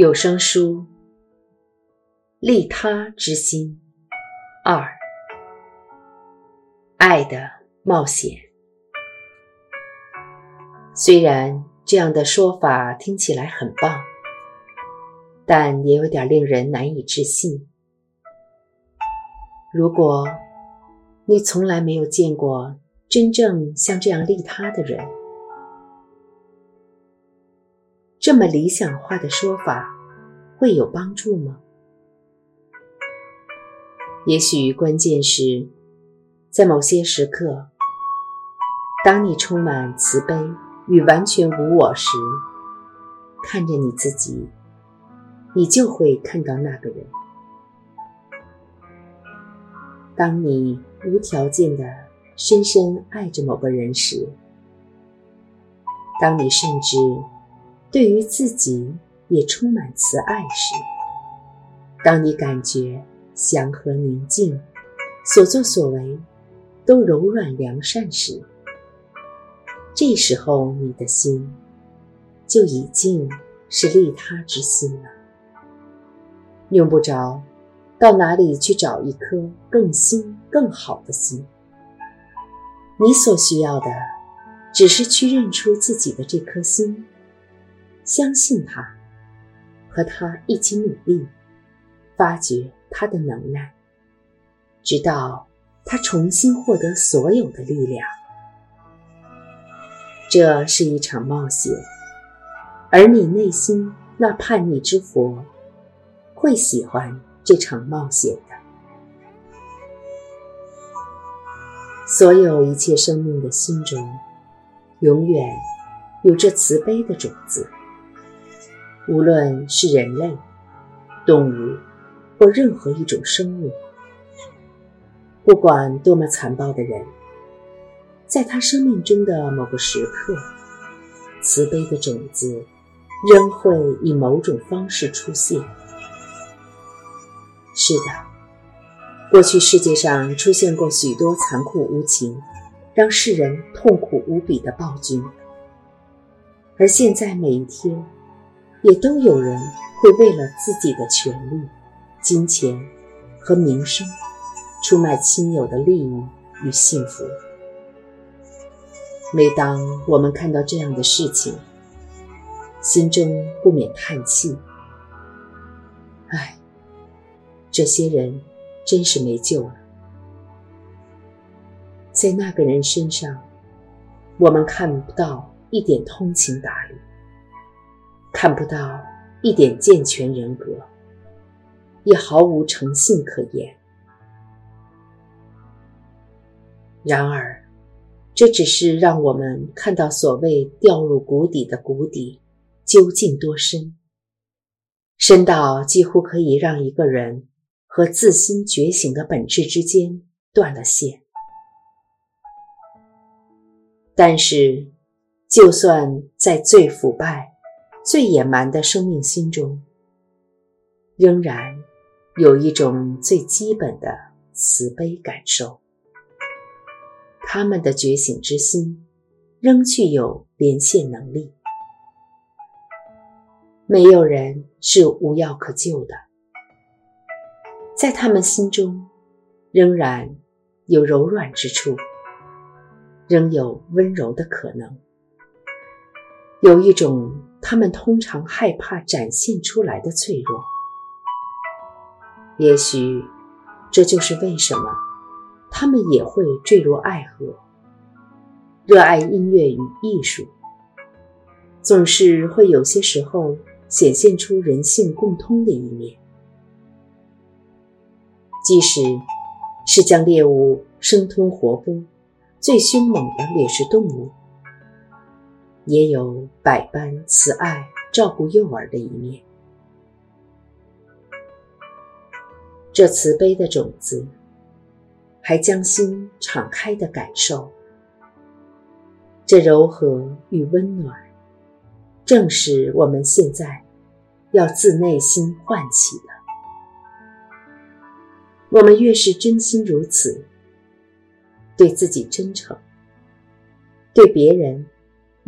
有声书《利他之心》二，爱的冒险。虽然这样的说法听起来很棒，但也有点令人难以置信。如果你从来没有见过真正像这样利他的人，这么理想化的说法会有帮助吗？也许关键是，在某些时刻，当你充满慈悲与完全无我时，看着你自己，你就会看到那个人。当你无条件的深深爱着某个人时，当你甚至。对于自己也充满慈爱时，当你感觉祥和宁静，所作所为都柔软良善时，这时候你的心就已经是利他之心了。用不着到哪里去找一颗更新更好的心，你所需要的只是去认出自己的这颗心。相信他，和他一起努力，发掘他的能耐，直到他重新获得所有的力量。这是一场冒险，而你内心那叛逆之佛会喜欢这场冒险的。所有一切生命的心中，永远有着慈悲的种子。无论是人类、动物或任何一种生物，不管多么残暴的人，在他生命中的某个时刻，慈悲的种子仍会以某种方式出现。是的，过去世界上出现过许多残酷无情、让世人痛苦无比的暴君，而现在每一天。也都有人会为了自己的权利、金钱和名声，出卖亲友的利益与幸福。每当我们看到这样的事情，心中不免叹气：“唉，这些人真是没救了。”在那个人身上，我们看不到一点通情达理。看不到一点健全人格，也毫无诚信可言。然而，这只是让我们看到所谓掉入谷底的谷底究竟多深，深到几乎可以让一个人和自心觉醒的本质之间断了线。但是，就算在最腐败，最野蛮的生命心中，仍然有一种最基本的慈悲感受。他们的觉醒之心仍具有连线能力。没有人是无药可救的，在他们心中仍然有柔软之处，仍有温柔的可能，有一种。他们通常害怕展现出来的脆弱，也许这就是为什么他们也会坠入爱河，热爱音乐与艺术，总是会有些时候显现出人性共通的一面，即使是将猎物生吞活剥，最凶猛的掠食动物。也有百般慈爱照顾幼儿的一面。这慈悲的种子，还将心敞开的感受。这柔和与温暖，正是我们现在要自内心唤起的。我们越是真心如此，对自己真诚，对别人。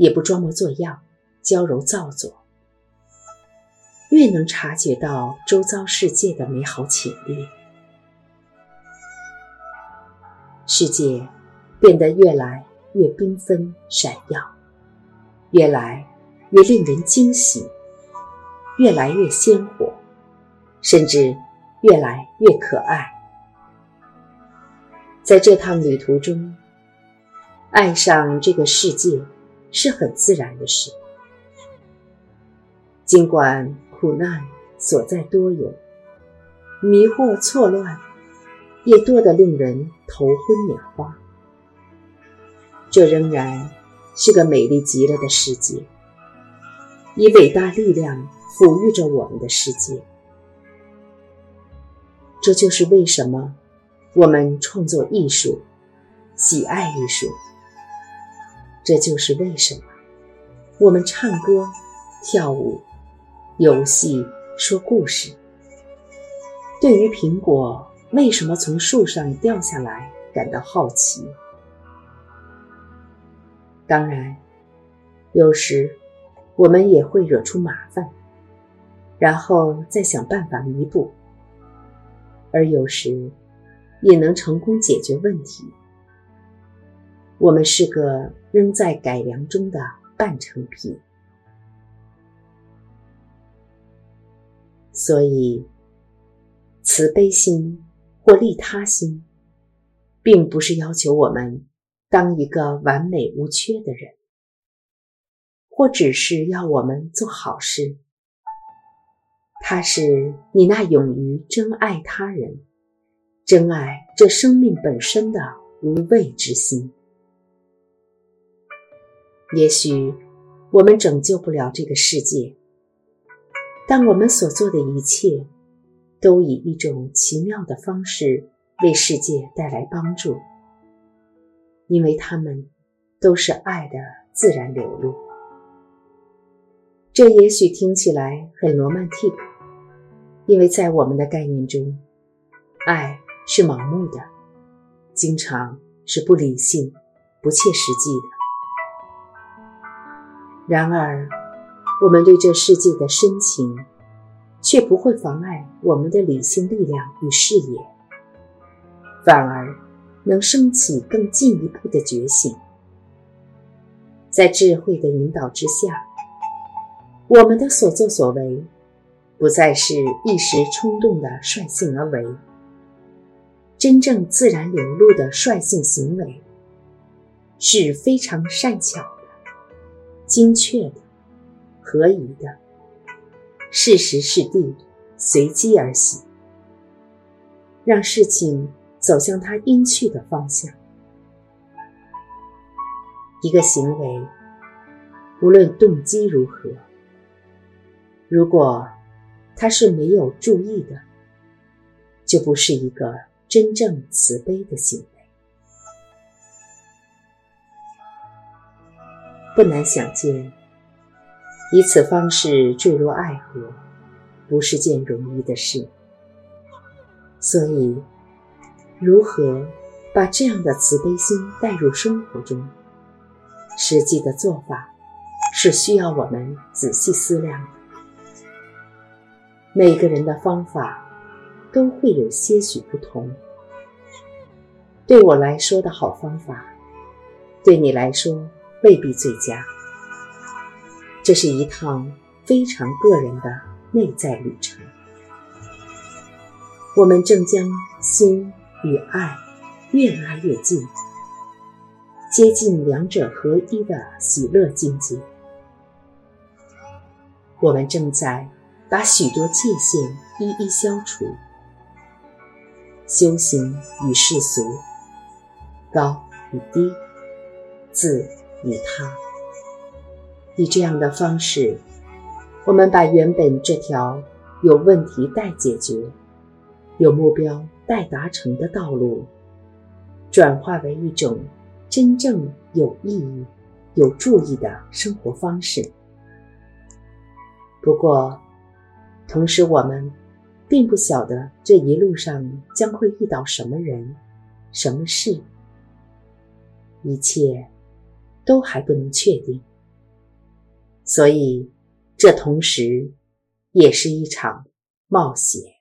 也不装模作样、娇柔造作，越能察觉到周遭世界的美好潜力，世界变得越来越缤纷闪耀，越来越令人惊喜，越来越鲜活，甚至越来越可爱。在这趟旅途中，爱上这个世界是很自然的事，尽管。苦难所在多有，迷惑错乱也多得令人头昏眼花。这仍然是个美丽极了的世界，以伟大力量抚育着我们的世界。这就是为什么我们创作艺术，喜爱艺术。这就是为什么我们唱歌、跳舞。游戏说故事。对于苹果为什么从树上掉下来感到好奇。当然，有时我们也会惹出麻烦，然后再想办法弥补；而有时也能成功解决问题。我们是个仍在改良中的半成品。所以，慈悲心或利他心，并不是要求我们当一个完美无缺的人，或只是要我们做好事。它是你那勇于真爱他人、真爱这生命本身的无畏之心。也许我们拯救不了这个世界。但我们所做的一切，都以一种奇妙的方式为世界带来帮助，因为他们都是爱的自然流露。这也许听起来很罗曼蒂克，因为在我们的概念中，爱是盲目的，经常是不理性、不切实际的。然而，我们对这世界的深情，却不会妨碍我们的理性力量与视野，反而能升起更进一步的觉醒。在智慧的引导之下，我们的所作所为，不再是一时冲动的率性而为，真正自然流露的率性行为，是非常善巧、精确的。合宜的，适时适地，随机而行，让事情走向它应去的方向。一个行为，无论动机如何，如果它是没有注意的，就不是一个真正慈悲的行为。不难想见。以此方式坠入爱河，不是件容易的事。所以，如何把这样的慈悲心带入生活中，实际的做法是需要我们仔细思量的。每个人的方法都会有些许不同。对我来说的好方法，对你来说未必最佳。这是一趟非常个人的内在旅程。我们正将心与爱越拉越近，接近两者合一的喜乐境界。我们正在把许多界限一一消除，修行与世俗，高与低，自与他。以这样的方式，我们把原本这条有问题待解决、有目标待达成的道路，转化为一种真正有意义、有注意的生活方式。不过，同时我们并不晓得这一路上将会遇到什么人、什么事，一切都还不能确定。所以，这同时也是一场冒险。